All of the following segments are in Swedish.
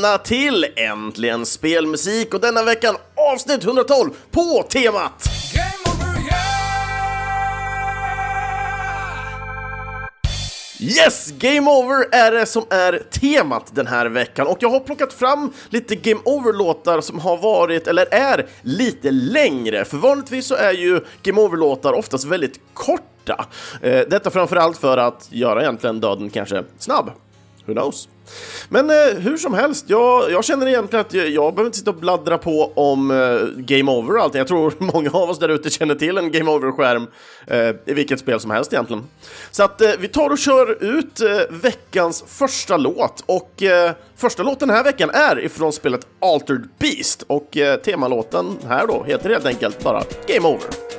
välkomna till Äntligen Spelmusik och denna veckan avsnitt 112 på temat! Yes! Game Over är det som är temat den här veckan och jag har plockat fram lite Game Over-låtar som har varit, eller är, lite längre. För vanligtvis så är ju Game Over-låtar oftast väldigt korta. Eh, detta framförallt för att göra egentligen döden kanske snabb. Who knows? Men eh, hur som helst, jag, jag känner egentligen att jag, jag behöver inte sitta och bladdra på om eh, Game Over och allting. Jag tror många av oss där ute känner till en Game Over-skärm eh, i vilket spel som helst egentligen. Så att eh, vi tar och kör ut eh, veckans första låt och eh, första låten den här veckan är ifrån spelet Altered Beast och eh, temalåten här då heter helt enkelt bara Game Over.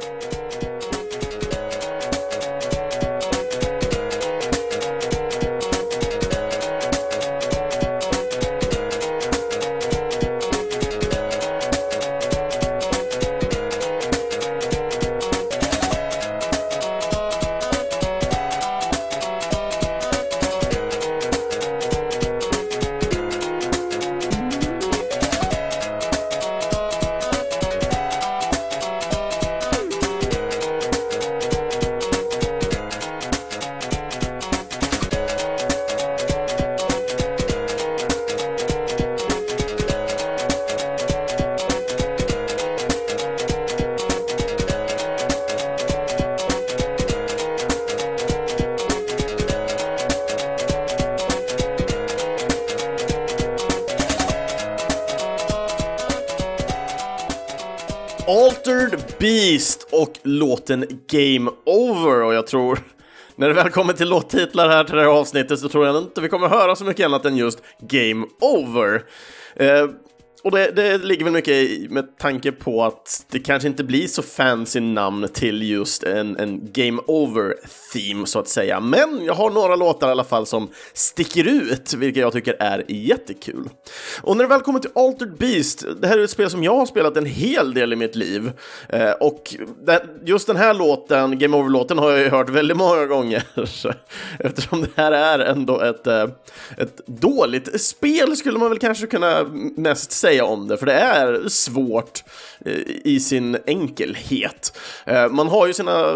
Låten Game Over och jag tror när det väl kommer till låttitlar här till det här avsnittet så tror jag inte vi kommer höra så mycket annat än just Game Over. Eh, och det, det ligger väl mycket i, med tanke på att det kanske inte blir så fancy namn till just en, en Game Over-theme så att säga. Men jag har några låtar i alla fall som sticker ut, vilket jag tycker är jättekul. Och när det väl kommer till Altered Beast, det här är ett spel som jag har spelat en hel del i mitt liv. Eh, och det, just den här låten, Game Over-låten, har jag ju hört väldigt många gånger. Eftersom det här är ändå ett, eh, ett dåligt spel skulle man väl kanske kunna mest säga om det, för det är svårt eh, i sin enkelhet. Eh, man har ju sina,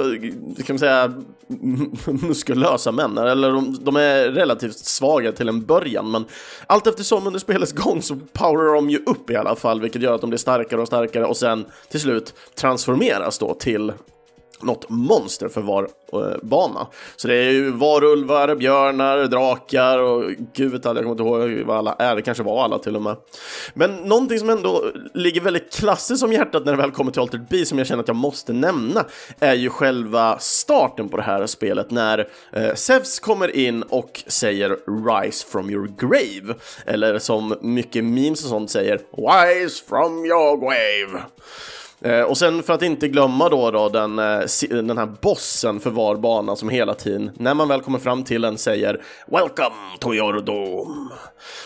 kan man säga, muskulösa män, eller de, de är relativt svaga till en början, men allt eftersom under spelets gång så powerar de ju upp i alla fall, vilket gör att de blir starkare och starkare och sen till slut transformeras då till något monster för var eh, bana. Så det är ju varulvar, björnar, drakar och gud vet jag kommer inte ihåg vad alla är, det kanske var alla till och med. Men någonting som ändå ligger väldigt klassiskt som hjärtat när det väl kommer till Altered Beast som jag känner att jag måste nämna är ju själva starten på det här spelet när eh, Zeus kommer in och säger “Rise from your grave” eller som mycket memes och sånt säger “Rise from your grave”. Eh, och sen för att inte glömma då, då den, eh, den här bossen för var bana som hela tiden, när man väl kommer fram till den, säger “Welcome to your doom!”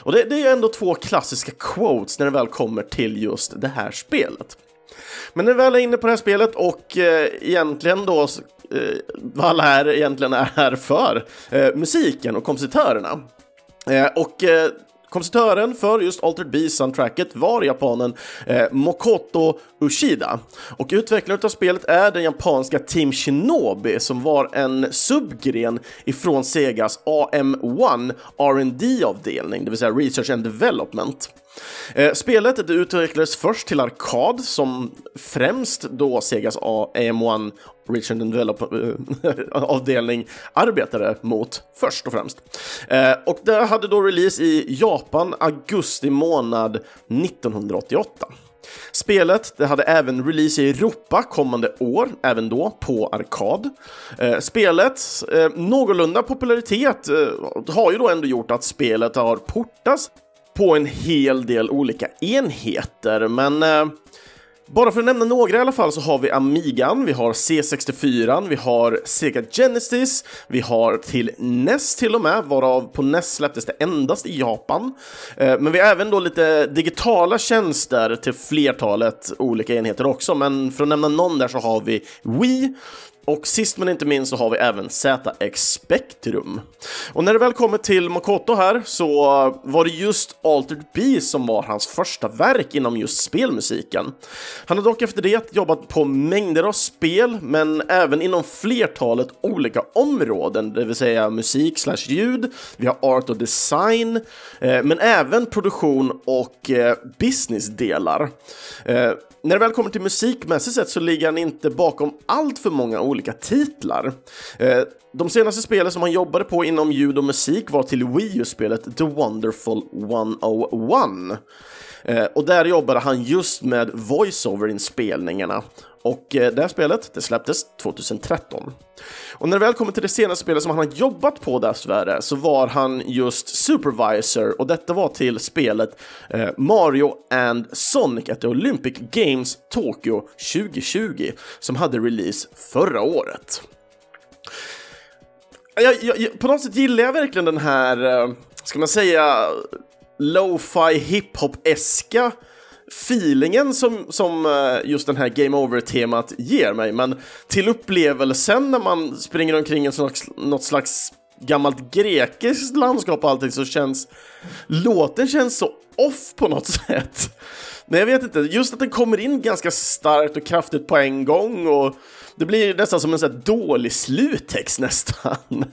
Och det, det är ändå två klassiska quotes när det väl kommer till just det här spelet. Men när vi väl är inne på det här spelet och eh, egentligen då eh, vad alla här egentligen är här för, eh, musiken och kompositörerna. Eh, och eh, kompositören för just Altered Beast-soundtracket var japanen eh, Mokoto Ushida. Och utvecklaren av spelet är den japanska Team Shinobi som var en subgren ifrån Segas AM1 rd avdelning det vill säga Research and Development. Eh, spelet det utvecklades först till arkad som främst då Segas AM1 Research and Develop-avdelning eh, arbetade mot först och främst. Eh, och det hade då release i Japan augusti månad 1988. Spelet det hade även release i Europa kommande år, även då på arkad. Eh, eh, någorlunda popularitet, eh, har ju då ändå gjort att spelet har portats på en hel del olika enheter, men eh, bara för att nämna några i alla fall så har vi Amigan, vi har C64, vi har Sega Genesis, vi har till NES till och med, varav på NES släpptes det endast i Japan. Eh, Men vi har även då lite digitala tjänster till flertalet olika enheter också, men för att nämna någon där så har vi Wii, och sist men inte minst så har vi även ZX Spectrum. Och när det väl kommer till Makoto här så var det just Altered Beast som var hans första verk inom just spelmusiken. Han har dock efter det jobbat på mängder av spel, men även inom flertalet olika områden, det vill säga musik slash ljud, vi har art och design, eh, men även produktion och eh, businessdelar. Eh, när det väl kommer till musikmässigt sett så ligger han inte bakom allt för många olika titlar. Eh, de senaste spelen som han jobbade på inom ljud och musik var till Wii U-spelet The Wonderful 101. Eh, och där jobbade han just med voiceover-inspelningarna. Och eh, det här spelet det släpptes 2013. Och när det väl kommer till det senaste spelet som han har jobbat på dessvärre så var han just supervisor och detta var till spelet eh, Mario and Sonic at the Olympic Games Tokyo 2020 som hade release förra året. Jag, jag, på något sätt gillar jag verkligen den här, eh, ska man säga, lo-fi hiphop-eska feelingen som, som eh, just den här Game Over-temat ger mig, men till upplevelsen när man springer omkring i något slags, något slags gammalt grekiskt landskap och allting så känns låten känns så off på något sätt. Men jag vet inte, just att den kommer in ganska starkt och kraftigt på en gång och det blir nästan som en sån dålig sluttext nästan.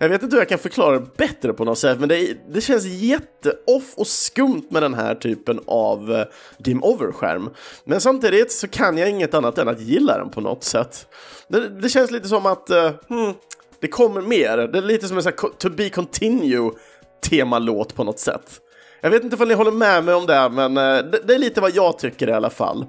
Jag vet inte hur jag kan förklara det bättre på något sätt, men det, det känns jätte-off och skumt med den här typen av eh, dim over-skärm. Men samtidigt så kan jag inget annat än att gilla den på något sätt. Det, det känns lite som att eh, hmm, det kommer mer. Det är lite som en sån här To Be Continue temalåt på något sätt. Jag vet inte om ni håller med mig om det, men eh, det, det är lite vad jag tycker i alla fall.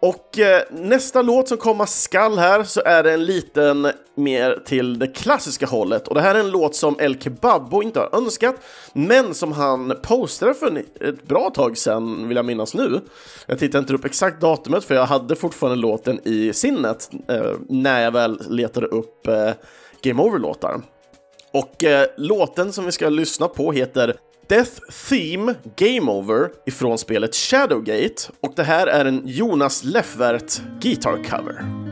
Och eh, nästa låt som komma skall här så är det en liten mer till det klassiska hållet och det här är en låt som El Kebabbo inte har önskat men som han postade för ett bra tag sedan vill jag minnas nu. Jag tittar inte upp exakt datumet för jag hade fortfarande låten i sinnet eh, när jag väl letade upp eh, Game Over-låtar. Och eh, låten som vi ska lyssna på heter Death Theme Game Over ifrån spelet Shadowgate och det här är en Jonas Leffvert Guitar Cover.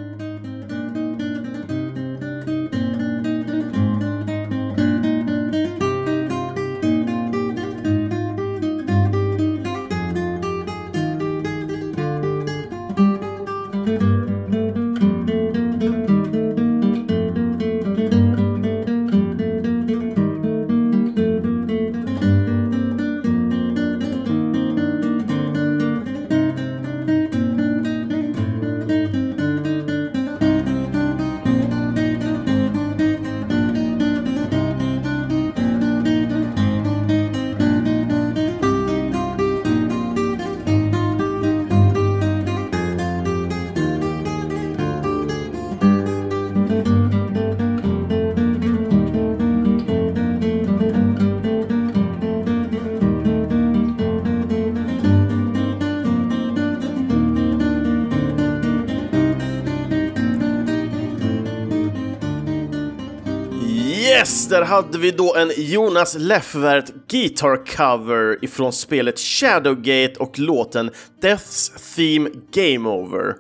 Där hade vi då en Jonas Leffvert Guitar Cover ifrån spelet Shadowgate och låten Death's Theme Game Over.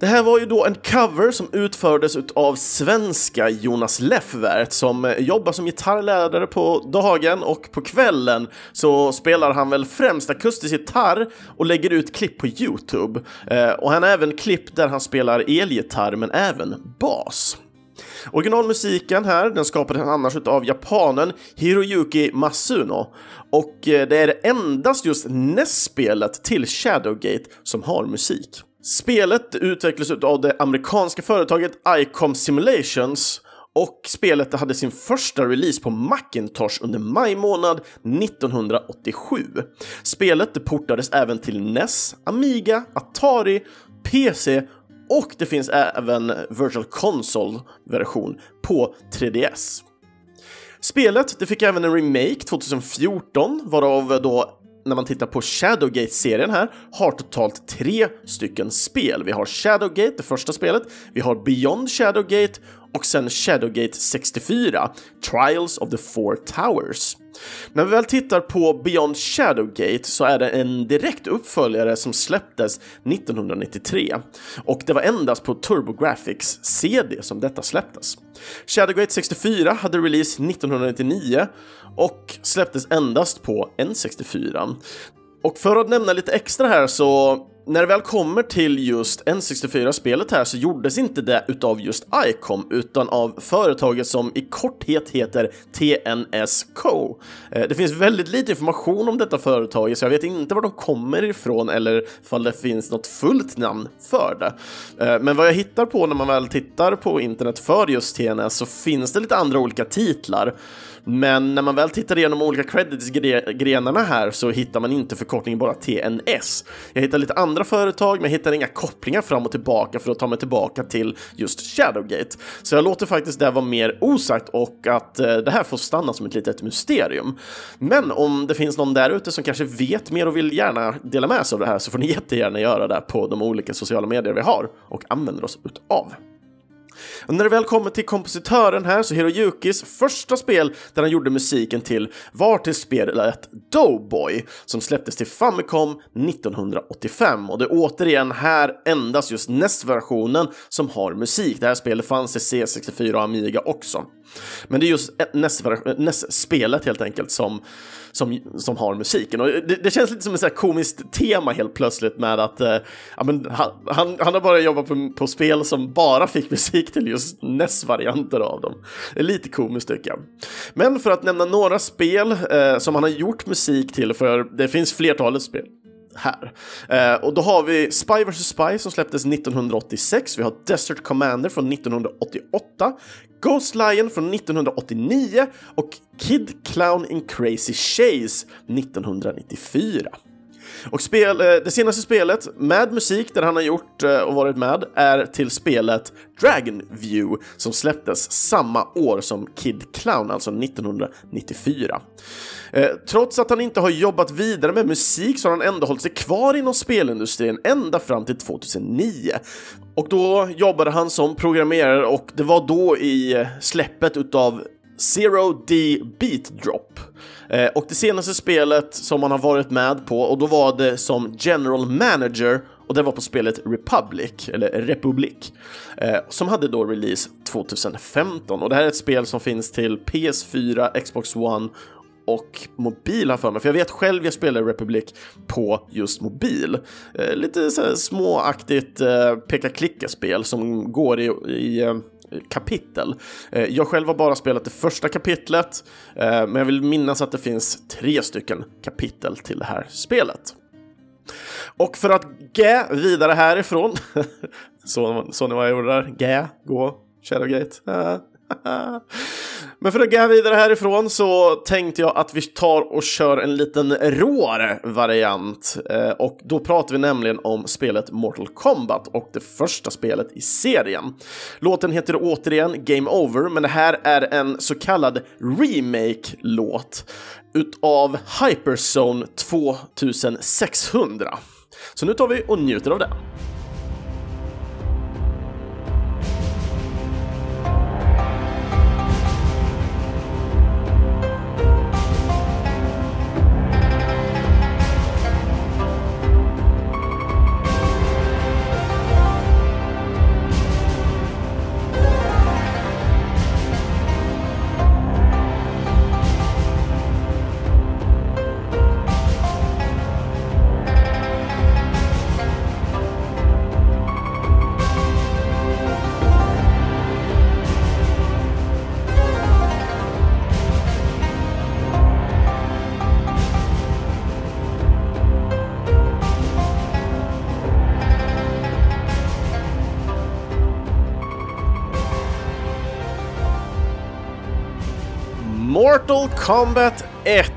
Det här var ju då en cover som utfördes av svenska Jonas Leffvert som eh, jobbar som gitarrlärare på dagen och på kvällen så spelar han väl främst akustisk gitarr och lägger ut klipp på Youtube. Eh, och han har även klipp där han spelar elgitarr men även bas. Originalmusiken här, den skapades annars av japanen Hiroyuki Masuno och eh, det är endast just NES-spelet till Shadowgate som har musik. Spelet utvecklades av det amerikanska företaget Icom Simulations och spelet hade sin första release på Macintosh under maj månad 1987. Spelet portades även till NES, Amiga, Atari, PC och det finns även Virtual Console-version på 3DS. Spelet det fick även en remake 2014 varav då när man tittar på Shadowgate-serien här har totalt tre stycken spel. Vi har Shadowgate, det första spelet, vi har Beyond Shadowgate och sen Shadowgate 64, Trials of the Four Towers. När vi väl tittar på Beyond Shadowgate så är det en direkt uppföljare som släpptes 1993 och det var endast på TurboGrafx CD som detta släpptes. Shadowgate 64 hade release 1999 och släpptes endast på N64. Och för att nämna lite extra här så när det väl kommer till just N64-spelet här så gjordes inte det utav just Icom utan av företaget som i korthet heter TNS Co. Eh, det finns väldigt lite information om detta företag så jag vet inte var de kommer ifrån eller ifall det finns något fullt namn för det. Eh, men vad jag hittar på när man väl tittar på internet för just TNS så finns det lite andra olika titlar men när man väl tittar igenom olika credits-grenarna här så hittar man inte förkortningen bara TNS. Jag hittar lite andra andra företag, men jag hittar inga kopplingar fram och tillbaka för att ta mig tillbaka till just Shadowgate. Så jag låter faktiskt det vara mer osagt och att eh, det här får stanna som ett litet mysterium. Men om det finns någon där ute som kanske vet mer och vill gärna dela med sig av det här så får ni jättegärna göra det på de olika sociala medier vi har och använder oss utav. Och när det väl kommer till kompositören här så Hiroyukis första spel där han gjorde musiken till var till spelet Doughboy som släpptes till Famicom 1985 och det är återigen här endast just NES-versionen som har musik. Det här spelet fanns i C64 och Amiga också. Men det är just NES-spelet helt enkelt som som, som har musiken. Och det, det känns lite som ett komiskt tema helt plötsligt med att eh, ja, men han, han, han, har bara jobbat på, på spel som bara fick musik till just NES-varianter av dem. Det är lite komiskt tycker jag. Men för att nämna några spel eh, som han har gjort musik till, för det finns flertalet spel här. Eh, och då har vi Spy vs Spy som släpptes 1986, vi har Desert Commander från 1988, Ghost Lion från 1989 och Kid Clown in Crazy Chase 1994. Och spel, eh, det senaste spelet med musik där han har gjort eh, och varit med är till spelet Dragon View som släpptes samma år som Kid Clown, alltså 1994. Eh, trots att han inte har jobbat vidare med musik så har han ändå hållit sig kvar inom spelindustrin ända fram till 2009. Och då jobbade han som programmerare och det var då i släppet utav Zero D Beat Drop. Eh, och det senaste spelet som han har varit med på, och då var det som General Manager och det var på spelet Republic, eller Republic, eh, som hade då release 2015. Och det här är ett spel som finns till PS4, Xbox One och mobil har för mig, för jag vet själv jag spelar Republic på just mobil. Eh, lite så här småaktigt eh, peka-klicka-spel som går i, i eh, kapitel. Eh, jag själv har bara spelat det första kapitlet, eh, men jag vill minnas att det finns tre stycken kapitel till det här spelet. Och för att gä vidare härifrån, så, så ni vad jag gjorde där? Gä, gå, Shadowgate. Eh, men för att gå vidare härifrån så tänkte jag att vi tar och kör en liten råare variant. Eh, och då pratar vi nämligen om spelet Mortal Kombat och det första spelet i serien. Låten heter återigen Game Over, men det här är en så kallad remake-låt utav Hyperzone 2600. Så nu tar vi och njuter av den. Mortal Kombat 1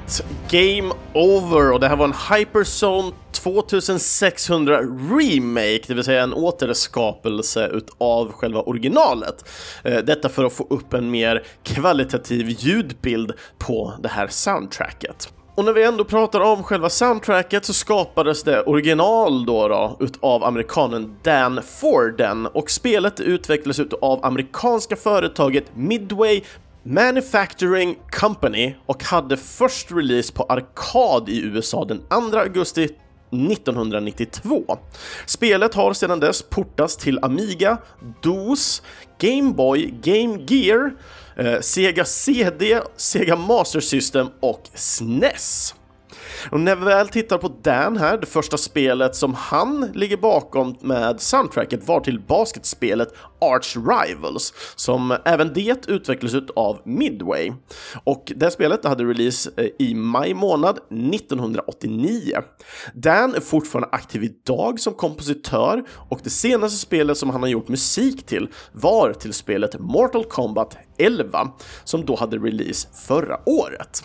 Game Over och det här var en Hyperzone 2600 Remake, det vill säga en återskapelse utav själva originalet. Eh, detta för att få upp en mer kvalitativ ljudbild på det här soundtracket. och när vi ändå pratar om själva soundtracket så skapades det original då, då utav amerikanen Dan Forden och spelet utvecklades utav amerikanska företaget Midway Manufacturing Company och hade först release på arkad i USA den 2 augusti 1992. Spelet har sedan dess portats till Amiga, DOS, Game Boy, Game Gear, eh, Sega CD, Sega Master System och SNES. Och när vi väl tittar på Dan här, det första spelet som han ligger bakom med soundtracket var till basketspelet Arch Rivals, som även det utvecklades av Midway. Och det spelet hade release eh, i maj månad 1989. Dan är fortfarande aktiv idag som kompositör och det senaste spelet som han har gjort musik till var till spelet Mortal Kombat 11 som då hade release förra året.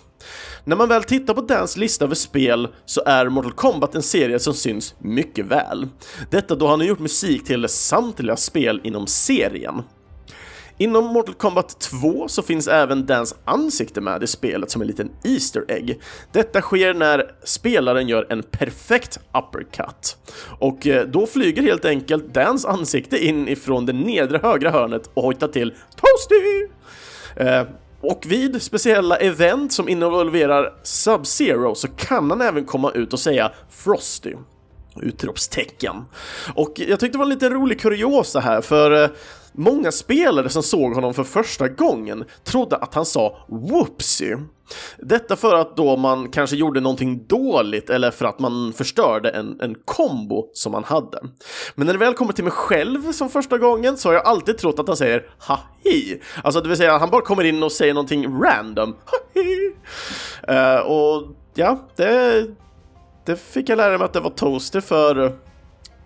När man väl tittar på Dans lista över spel så är Mortal Kombat en serie som syns mycket väl. Detta då han har gjort musik till samtliga spel inom serien. Inom Mortal Kombat 2 så finns även Dans ansikte med i spelet som en liten Easter Egg. Detta sker när spelaren gör en perfekt uppercut. Och eh, då flyger helt enkelt Dans ansikte in ifrån det nedre högra hörnet och hojtar till Toasty! Eh, och vid speciella event som involverar Sub-Zero så kan han även komma ut och säga Frosty. Utropstecken. Och jag tyckte det var en lite rolig kuriosa här, för eh, många spelare som såg honom för första gången trodde att han sa whoopsie. Detta för att då man kanske gjorde någonting dåligt eller för att man förstörde en, en kombo som man hade. Men när det väl kommer till mig själv som första gången så har jag alltid trott att han säger hahi. Alltså det vill säga han bara kommer in och säger någonting random. Hahi. Uh, och ja, det, det fick jag lära mig att det var Toaster för,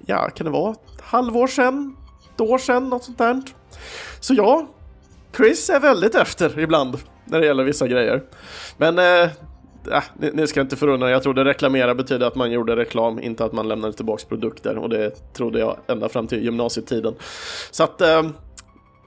ja, kan det vara ett halvår sedan? Ett år sedan, något sånt där. Så ja, Chris är väldigt efter ibland när det gäller vissa grejer. Men eh, äh, ni, ni, ska inte förundra jag trodde reklamera betyder att man gjorde reklam, inte att man lämnade tillbaka produkter och det trodde jag ända fram till gymnasietiden. Så att, äh,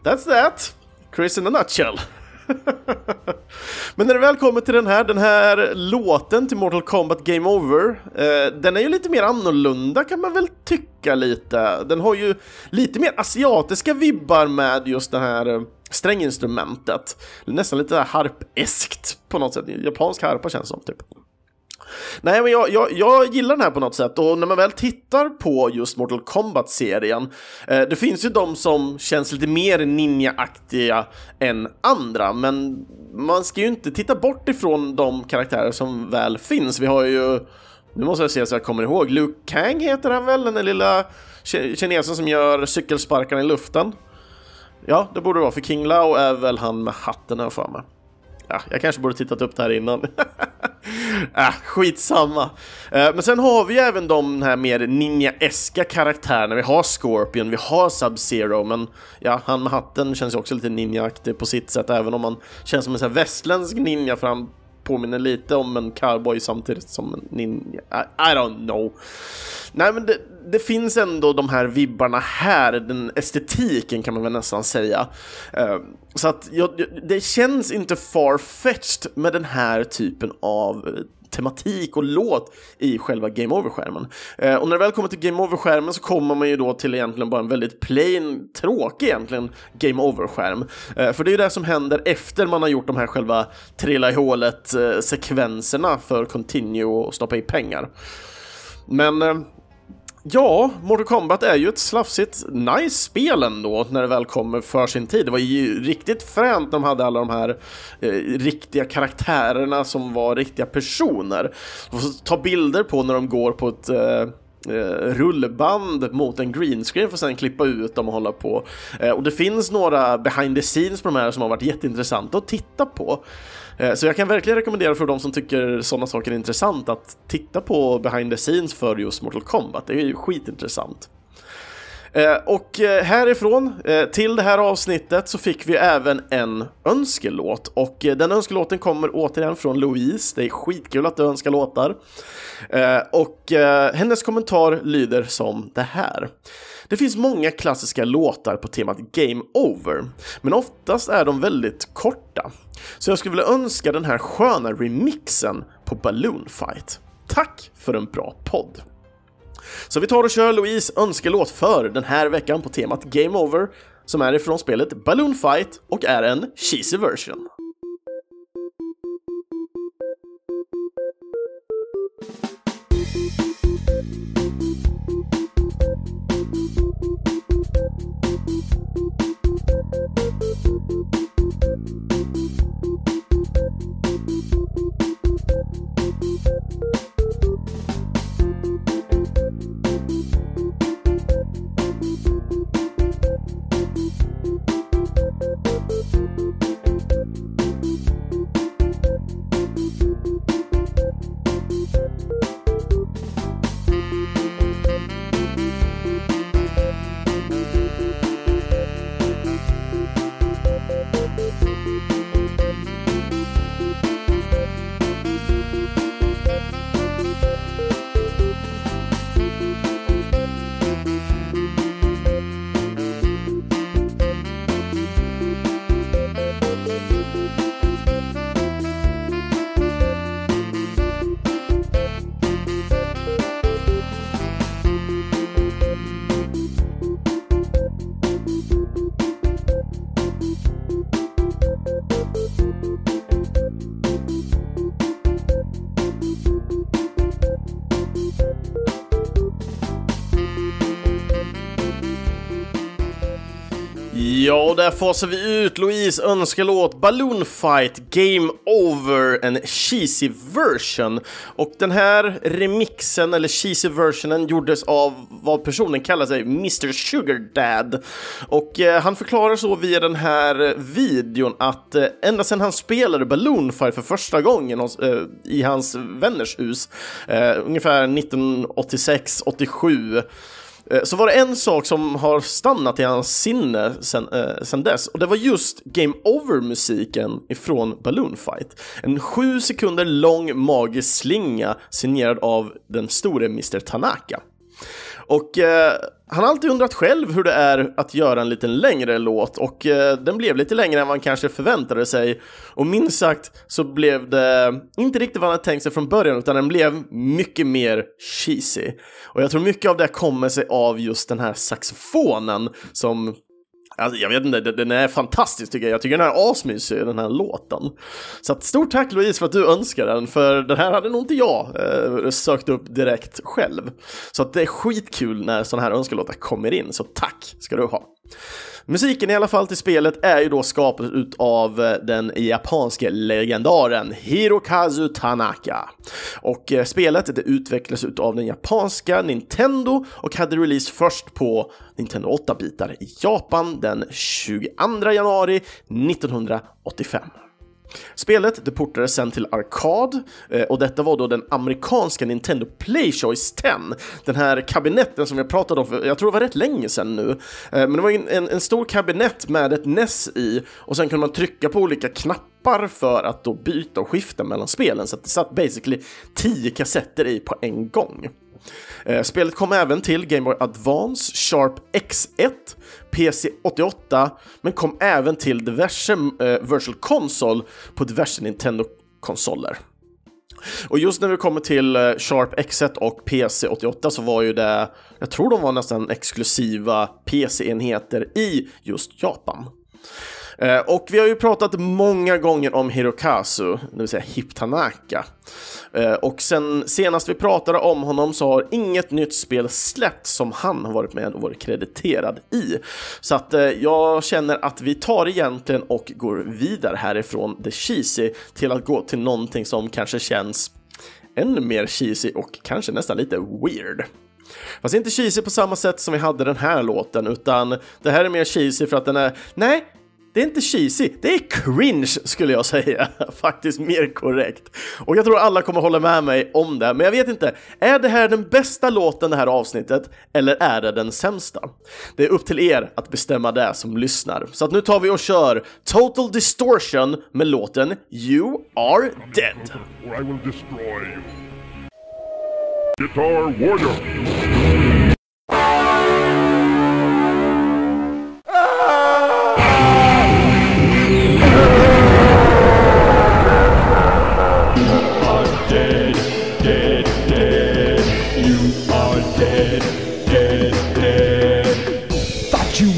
that's that! Chris in a nutshell. Men när det väl kommer till den här, den här låten till Mortal Kombat Game Over, eh, den är ju lite mer annorlunda kan man väl tycka lite. Den har ju lite mer asiatiska vibbar med just det här eh, stränginstrumentet. Nästan lite harpeskt på något sätt. Japansk harpa känns som, typ. Nej, men jag, jag, jag gillar den här på något sätt och när man väl tittar på just Mortal Kombat-serien, eh, det finns ju de som känns lite mer ninja-aktiga än andra, men man ska ju inte titta bort ifrån de karaktärer som väl finns. Vi har ju, nu måste jag se så jag kommer ihåg, Luke Kang heter han väl, den lilla kinesen som gör cykelsparkarna i luften. Ja, det borde det vara, för King Lao är väl han med hatten här för mig. Ja, jag kanske borde tittat upp det här innan. äh, skitsamma. Eh, men sen har vi även de här mer ninja-eska karaktärerna. Vi har Scorpion, vi har Sub-Zero, men ja, han med hatten känns ju också lite ninja-aktig på sitt sätt, även om han känns som en sån här västländsk ninja, för han påminner lite om en cowboy samtidigt som en ninja. I, I don't know. Nej, men det, det, finns ändå de här vibbarna här, den estetiken kan man väl nästan säga. Uh, så att jag, det känns inte far-fetched med den här typen av tematik och låt i själva Game Over-skärmen. Eh, och när det väl kommer till Game Over-skärmen så kommer man ju då till egentligen bara en väldigt plain, tråkig egentligen Game Over-skärm. Eh, för det är ju det som händer efter man har gjort de här själva trilla i hålet-sekvenserna eh, för Continue och stoppa i pengar. Men eh, Ja, Mortal Kombat är ju ett slafsigt nice spel ändå när det väl kommer för sin tid. Det var ju riktigt fränt när de hade alla de här eh, riktiga karaktärerna som var riktiga personer. Och ta bilder på när de går på ett eh, eh, Eh, rullband mot en greenscreen för att sen klippa ut dem och hålla på. Eh, och det finns några behind the scenes på de här som har varit jätteintressanta att titta på. Eh, så jag kan verkligen rekommendera för de som tycker sådana saker är intressant att titta på behind the scenes för just Mortal Kombat. Det är ju skitintressant. Eh, och eh, härifrån eh, till det här avsnittet så fick vi även en önskelåt och den önskelåten kommer återigen från Louise. Det är skitkul att du önskar låtar. Och hennes kommentar lyder som det här. Det finns många klassiska låtar på temat Game Over, men oftast är de väldigt korta. Så jag skulle vilja önska den här sköna remixen på Balloon Fight. Tack för en bra podd! Så vi tar och kör Louise önskelåt för den här veckan på temat Game Over som är ifrån spelet Balloon Fight och är en cheesy version. Och där fasar vi ut Louise önskelåt Balloon Fight Game Over, en cheesy version. Och den här remixen, eller cheesy versionen, gjordes av vad personen kallar sig Mr Sugar Dad. Och eh, han förklarar så via den här videon att eh, ända sedan han spelade Balloon Fight för första gången hos, eh, i hans vänners hus, eh, ungefär 1986-87, Eh, så var det en sak som har stannat i hans sinne sen, eh, sen dess och det var just Game Over-musiken ifrån Balloon Fight. En sju sekunder lång magisk slinga signerad av den store Mr Tanaka. Och eh, han har alltid undrat själv hur det är att göra en lite längre låt och eh, den blev lite längre än vad han kanske förväntade sig. Och minst sagt så blev det inte riktigt vad han hade tänkt sig från början utan den blev mycket mer cheesy. Och jag tror mycket av det kommer sig av just den här saxofonen som Alltså, jag vet inte, den är fantastisk tycker jag. Jag tycker den är asmysig, eh, den här låten. Så att, stort tack Louise för att du önskar den, för den här hade nog inte jag eh, sökt upp direkt själv. Så att det är skitkul när sådana här önskelåtar kommer in, så tack ska du ha. Musiken i alla fall till spelet är ju då skapad utav eh, den japanske legendaren Hirokazu Tanaka. Och eh, spelet det utvecklades utav den japanska Nintendo och hade release först på Nintendo 8-bitar i Japan den 22 januari 1985. Spelet det portades sen till arkad eh, och detta var då den amerikanska Nintendo Playchoice 10. Den här kabinetten som jag pratade om för, jag tror det var rätt länge sedan nu. Eh, men det var en, en stor kabinett med ett NES i och sen kunde man trycka på olika knappar för att då byta och skifta mellan spelen så att det satt basically 10 kassetter i på en gång. Eh, spelet kom även till Game Boy Advance, Sharp X1, PC 88, men kom även till diverse eh, Virtual Console på diverse Nintendo-konsoler. Och just när vi kommer till eh, Sharp X1 och PC 88 så var ju det, jag tror de var nästan exklusiva PC-enheter i just Japan. Eh, och vi har ju pratat många gånger om Hirokazu, det vill säga Hip Tanaka. Eh, och sen senast vi pratade om honom så har inget nytt spel släppts som han har varit med och varit krediterad i. Så att eh, jag känner att vi tar egentligen och går vidare härifrån the cheesy till att gå till någonting som kanske känns ännu mer cheesy och kanske nästan lite weird. Fast inte cheesy på samma sätt som vi hade den här låten, utan det här är mer cheesy för att den är, nej, det är inte cheesy, det är cringe skulle jag säga. Faktiskt mer korrekt. Och jag tror alla kommer hålla med mig om det, men jag vet inte. Är det här den bästa låten det här avsnittet, eller är det den sämsta? Det är upp till er att bestämma det som lyssnar. Så att nu tar vi och kör Total Distortion med låten You Are Dead. Guitar Warrior.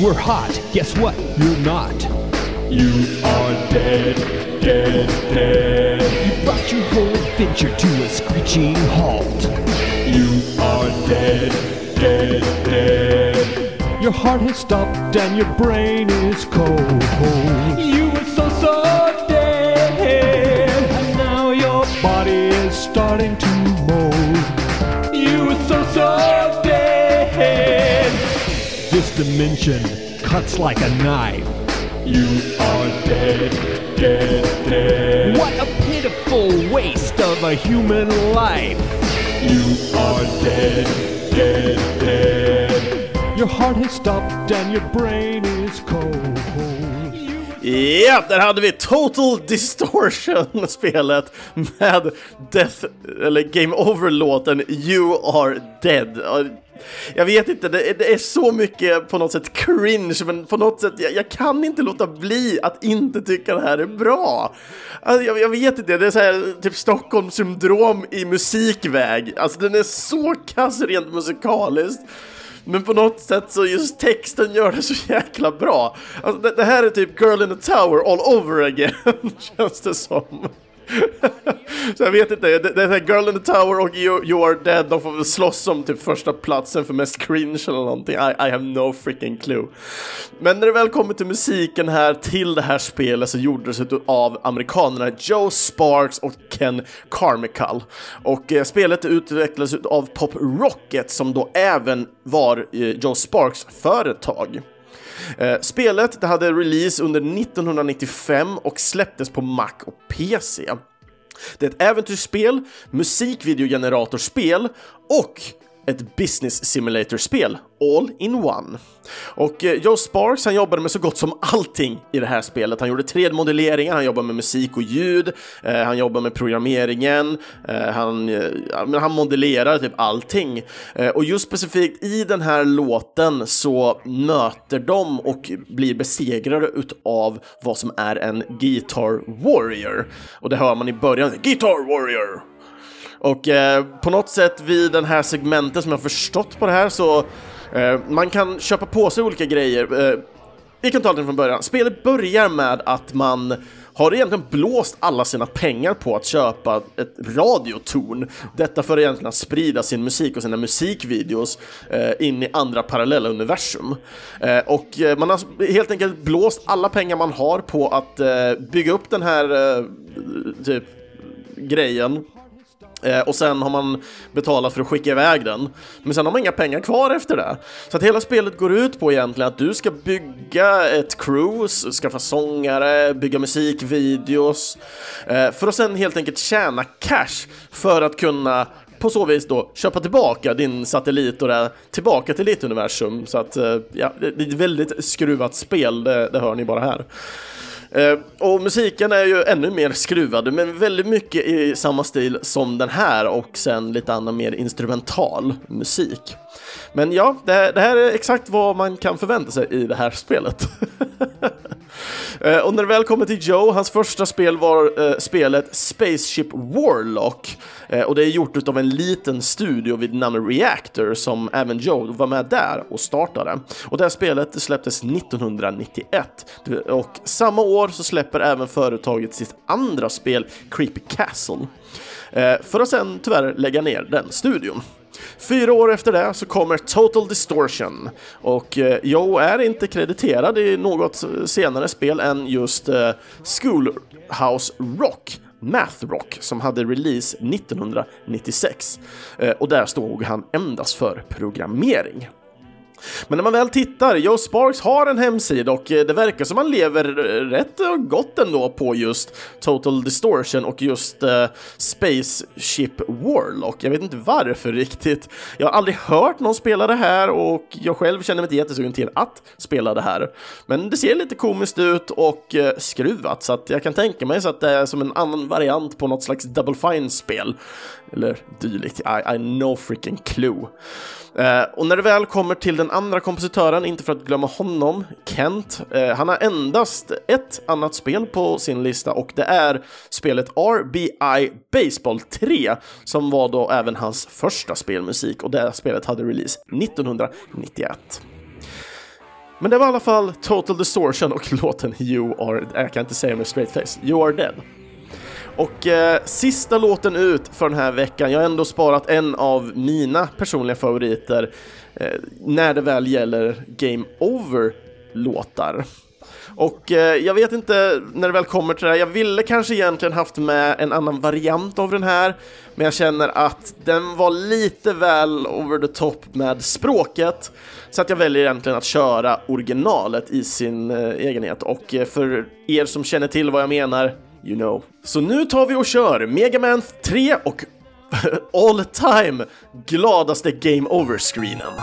Were hot. Guess what? You're not. You are dead, dead, dead. You brought your whole adventure to a screeching halt. You are dead, dead, dead. Your heart has stopped and your brain is cold. You were so, so dead. And now your body is starting to dimension cuts like a knife. You are dead, dead, dead. What a pitiful waste of a human life. You are dead, dead, dead. Your heart has stopped and your brain is cold. Ja, där hade vi Total Distortion, spelet med Death, eller Game Over-låten You Are Dead. Jag vet inte, det, det, är så mycket på något sätt cringe, men på något sätt, jag, jag kan inte låta bli att inte tycka det här är bra. Alltså, jag, jag, vet inte, det är så här, typ Stockholmssyndrom i musikväg. Alltså den är så kass rent musikaliskt. Men på något sätt så just texten gör det så jäkla bra. Alltså det, det här är typ Girl in the Tower all over again, känns det som så jag vet inte, det, det är Girl in the Tower och you, you, Are Dead, de får väl slåss om typ första platsen för mest cringe eller någonting. I, I have no freaking clue. Men när det väl kommer till musiken här till det här spelet så gjordes det av amerikanerna Joe Sparks och Ken Carmichael. Och eh, spelet utvecklades av Pop Rocket som då även var eh, Joe Sparks företag. Eh, spelet det hade release under 1995 och släpptes på Mac och PC. Det är ett äventyrsspel, musikvideogeneratorspel och ett business simulator-spel, all in one. Och eh, Joe Sparks, han jobbade med så gott som allting i det här spelet. Han gjorde 3D-modelleringar, han jobbade med musik och ljud, eh, han jobbade med programmeringen, eh, han, eh, han modellerar typ allting. Eh, och just specifikt i den här låten så möter de och blir besegrade utav vad som är en Guitar Warrior. Och det hör man i början, Guitar Warrior! Och eh, på något sätt vid den här segmentet som jag förstått på det här så eh, man kan köpa på sig olika grejer. Eh, vi kan ta det från början. Spelet börjar med att man har egentligen blåst alla sina pengar på att köpa ett radiotorn. Detta för att egentligen sprida sin musik och sina musikvideos eh, in i andra parallella universum. Eh, och eh, man har helt enkelt blåst alla pengar man har på att eh, bygga upp den här eh, typ grejen Eh, och sen har man betalat för att skicka iväg den. Men sen har man inga pengar kvar efter det. Så att hela spelet går ut på egentligen att du ska bygga ett cruise, skaffa sångare, bygga musikvideos. Eh, för att sen helt enkelt tjäna cash för att kunna på så vis då köpa tillbaka din satellit och det tillbaka till ditt universum. Så att eh, ja, det är ett väldigt skruvat spel, det, det hör ni bara här. Eh, och musiken är ju ännu mer skruvad, men väldigt mycket i samma stil som den här och sen lite annan mer instrumental musik. Men ja, det, det här är exakt vad man kan förvänta sig i det här spelet. Eh, och när det väl kommer till Joe, hans första spel var eh, spelet Spaceship Warlock. Eh, och det är gjort av en liten studio vid namn Reactor som även Joe var med där och startade. Och det här spelet släpptes 1991 och samma år år så släpper även företaget sitt andra spel, Creepy Castle, eh, för att sen tyvärr lägga ner den studion. Fyra år efter det så kommer Total Distortion och eh, Joe är inte krediterad i något eh, senare spel än just eh, Schoolhouse Rock Math Rock som hade release 1996 eh, och där stod han endast för programmering. Men när man väl tittar, Joe Sparks har en hemsida och eh, det verkar som han lever eh, rätt eh, gott ändå på just Total Distortion och just eh, Spaceship Warlock. Jag vet inte varför riktigt. Jag har aldrig hört någon spela det här och jag själv känner mig inte jättesugen till att spela det här. Men det ser lite komiskt ut och eh, skruvat så att jag kan tänka mig så att det är som en annan variant på något slags Double Fine-spel. Eller dylikt. I, I no freaking clue. Eh, och när det väl kommer till den andra kompositören, inte för att glömma honom, Kent. Eh, han har endast ett annat spel på sin lista och det är spelet RBI Baseball 3 som var då även hans första spelmusik och det spelet hade release 1991. Men det var i alla fall Total Distortion och låten You Are... Äh, jag kan inte säga med straight face. You Are Dead. Och eh, sista låten ut för den här veckan, jag har ändå sparat en av mina personliga favoriter eh, när det väl gäller Game Over-låtar. Och eh, jag vet inte när det väl kommer till det här, jag ville kanske egentligen haft med en annan variant av den här, men jag känner att den var lite väl over the top med språket, så att jag väljer egentligen att köra originalet i sin eh, egenhet. Och eh, för er som känner till vad jag menar, you know. Så nu tar vi och kör Mega Man 3 och all time gladaste Game Over-screenen.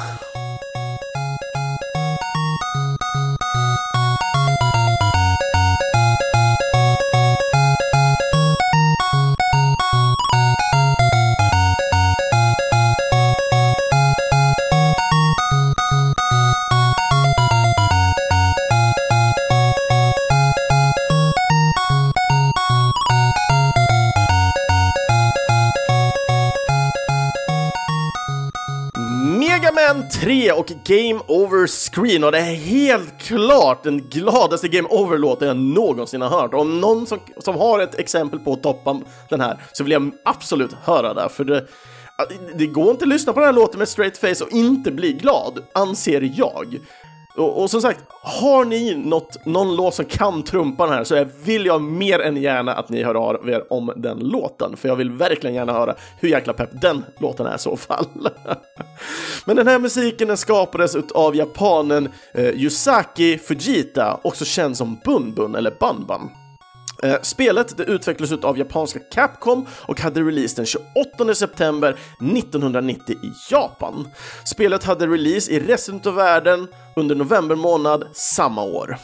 3 och Game Over Screen och det är helt klart den gladaste Game Over-låten jag någonsin har hört. Och om någon som, som har ett exempel på att toppa den här så vill jag absolut höra det, för det, det går inte att lyssna på den här låten med straight face och inte bli glad, anser jag. Och, och, som sagt, har ni något, någon låt som kan trumpa den här så vill jag mer än gärna att ni hör av er om den låten, för jag vill verkligen gärna höra hur jäkla pepp den låten är i så fall. Men den här musiken den skapades av japanen eh, Yusaki Fujita, också känd som Bun Bun eller Bun Bun. Eh, spelet det utvecklades av japanska Capcom och hade release den 28 september 1990 i Japan. Spelet hade release i resten av världen under november månad samma år.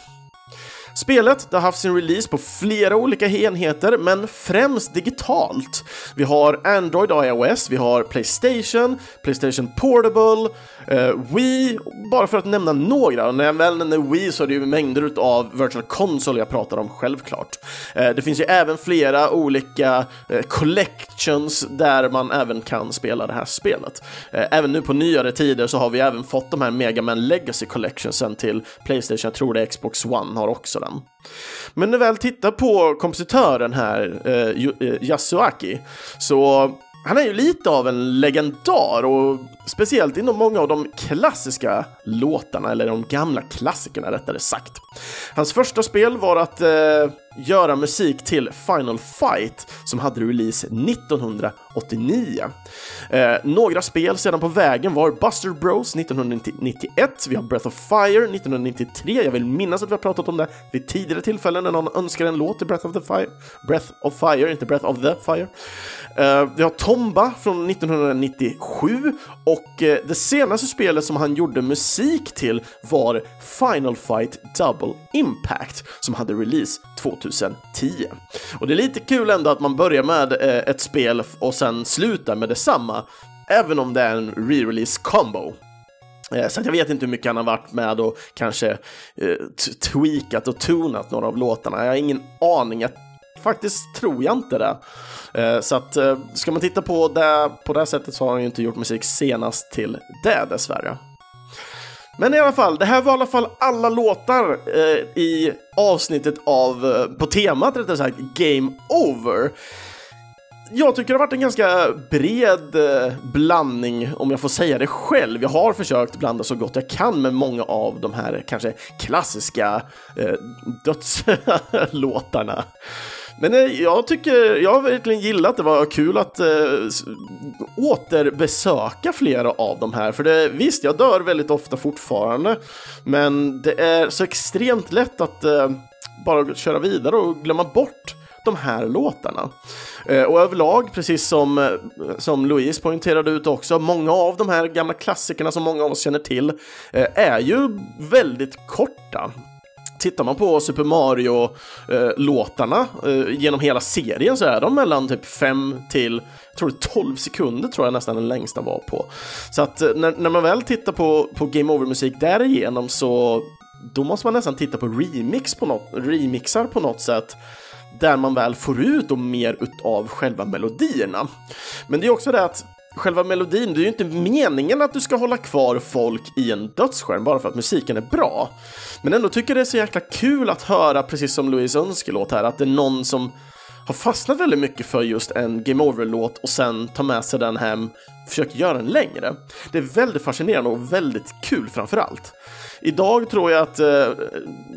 Spelet har haft sin release på flera olika enheter, men främst digitalt. Vi har Android och iOS, vi har Playstation, Playstation Portable, Uh, Wii, bara för att nämna några. Och när jag väl nämner Wii så är det ju mängder av Virtual Console jag pratar om, självklart. Uh, det finns ju även flera olika uh, collections där man även kan spela det här spelet. Även nu på nyare tider så har vi även fått de här Mega Man Legacy Collectionsen till Playstation, jag tror det är Xbox One har också den. Men när vi väl tittar på kompositören här, Yasuaki, så han är ju lite av en legendar och speciellt inom många av de klassiska låtarna, eller de gamla klassikerna rättare sagt. Hans första spel var att eh, göra musik till Final Fight som hade release 1989. Eh, några spel sedan på vägen var Buster Bros 1991, vi har Breath of Fire 1993, jag vill minnas att vi har pratat om det vid tidigare tillfällen när någon önskar en låt till Breath of the Fire, Breath of Fire, inte Breath of the Fire. Eh, vi har Tomba från 1997 och eh, det senaste spelet som han gjorde musik till var Final Fight Double Impact som hade release 2010. Och det är lite kul ändå att man börjar med eh, ett spel och sen slutar med detsamma, även om det är en re-release combo. Eh, så jag vet inte hur mycket han har varit med och kanske eh, tweakat och tunat några av låtarna. Jag har ingen aning. Jag, faktiskt tror jag inte det. Så att ska man titta på det på det här sättet så har han ju inte gjort musik senast till det dessvärre. Men i alla fall, det här var i alla fall alla låtar eh, i avsnittet av, eh, på temat rättare sagt, Game Over. Jag tycker det har varit en ganska bred eh, blandning, om jag får säga det själv. Jag har försökt blanda så gott jag kan med många av de här kanske klassiska eh, dödslåtarna. Men eh, jag tycker, jag har verkligen gillat det, var kul att äh, återbesöka flera av de här, för det, visst, jag dör väldigt ofta fortfarande, men det är så extremt lätt att äh, bara köra vidare och glömma bort de här låtarna. Och överlag, precis som, som Louise poängterade ut också, många av de här gamla klassikerna som många av oss känner till är ju väldigt korta. Tittar man på Super Mario-låtarna eh, genom hela serien så är de mellan typ 5 till jag tror det är 12 sekunder tror jag nästan den längsta var på. Så att eh, när, när man väl tittar på, på Game Over-musik därigenom så då måste man nästan titta på remix på något, remixar på något sätt där man väl får ut och mer utav själva melodierna. Men det är också det att själva melodin, det är ju inte meningen att du ska hålla kvar folk i en dödsskärm bara för att musiken är bra. Men ändå tycker jag det är så jäkla kul att höra, precis som Louise önskelåt här, att det är någon som har fastnat väldigt mycket för just en Game Over-låt och sen tar med sig den hem, försöker göra den längre. Det är väldigt fascinerande och väldigt kul framför allt. Idag tror jag att eh,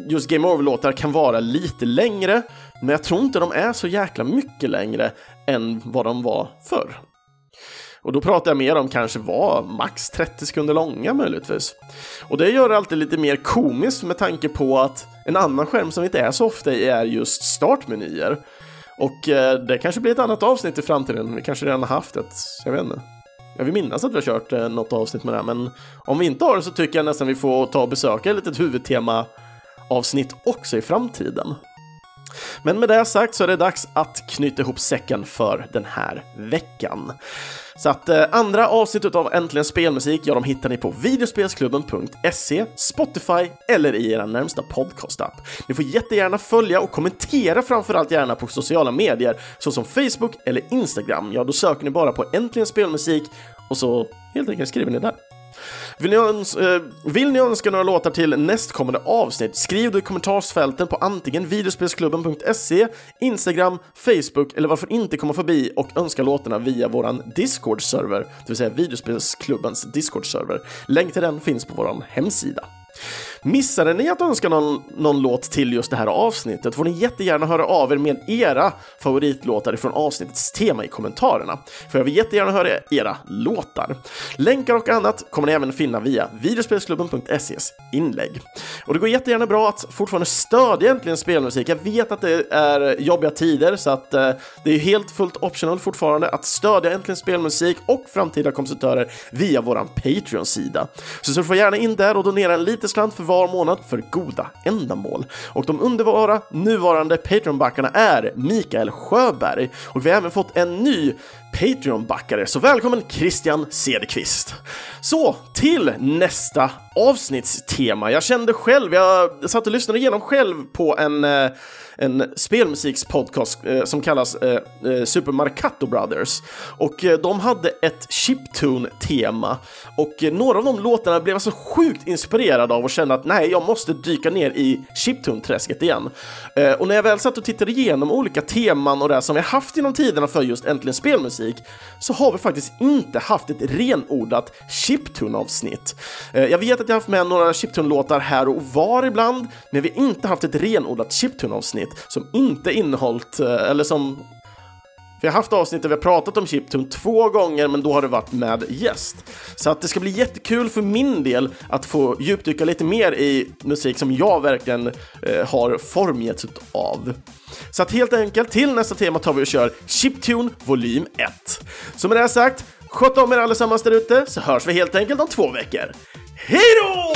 just Game Over-låtar kan vara lite längre, men jag tror inte de är så jäkla mycket längre än vad de var förr. Och då pratar jag mer om kanske var max 30 sekunder långa möjligtvis. Och det gör det alltid lite mer komiskt med tanke på att en annan skärm som vi inte är så ofta i är just startmenyer. Och eh, det kanske blir ett annat avsnitt i framtiden. Vi kanske redan har haft ett, jag vet inte. Jag vill minnas att vi har kört eh, något avsnitt med det, här men om vi inte har det så tycker jag nästan vi får ta och besöka ett litet huvudtema avsnitt också i framtiden. Men med det sagt så är det dags att knyta ihop säcken för den här veckan. Så att eh, andra avsnittet av Äntligen Spelmusik, ja, de hittar ni på videospelsklubben.se, Spotify eller i er närmsta podcastapp. Ni får jättegärna följa och kommentera framförallt gärna på sociala medier såsom Facebook eller Instagram. Ja, då söker ni bara på Äntligen Spelmusik och så helt enkelt skriver ni där. Vill ni, öns eh, vill ni önska några låtar till nästkommande avsnitt? Skriv det i kommentarsfälten på antingen videospelsklubben.se, Instagram, Facebook eller varför inte komma förbi och önska låtarna via våran Discord-server, det vill säga videospelsklubbens Discord-server. Länk till den finns på vår hemsida. Missade ni att önska någon, någon låt till just det här avsnittet får ni jättegärna höra av er med era favoritlåtar från avsnittets tema i kommentarerna. För jag vill jättegärna höra era låtar. Länkar och annat kommer ni även finna via videospelsklubben.ses inlägg. Och det går jättegärna bra att fortfarande stödja Äntligen Spelmusik. Jag vet att det är jobbiga tider så att eh, det är helt fullt optional fortfarande att stödja Äntligen Spelmusik och framtida kompositörer via våran Patreon-sida. Så, surfa gärna in där och donera en liten slant för var månad för goda ändamål. Och de underbara nuvarande Patreon-backarna är Mikael Sjöberg och vi har även fått en ny Patreon-backare, så välkommen Christian Cederqvist. Så, till nästa avsnittstema. Jag kände själv, jag satt och lyssnade igenom själv på en eh, en spelmusikspodcast eh, som kallas eh, Super Marcato Brothers. Och de hade ett chiptune-tema och några av de låtarna blev jag så sjukt inspirerad av och kände att nej, jag måste dyka ner i chiptune-träsket igen. Och när jag väl satt och tittade igenom olika teman och det som vi haft genom tiderna för just Äntligen Spelmusik så har vi faktiskt inte haft ett renodlat chiptune-avsnitt. Eh, jag vet att jag haft med några chiptune-låtar här och var ibland, men vi har inte haft ett renodlat chiptune-avsnitt som inte innehållit, eh, eller som vi har haft avsnitt där vi har pratat om chiptune två gånger, men då har det varit med gäst. Så att det ska bli jättekul för min del att få djupdyka lite mer i musik som jag verkligen eh, har formgetts av. Så att helt enkelt, till nästa tema tar vi och kör Chiptune volym 1. Så med det sagt, sköt om er allesammans där ute, så hörs vi helt enkelt om två veckor. Hej då!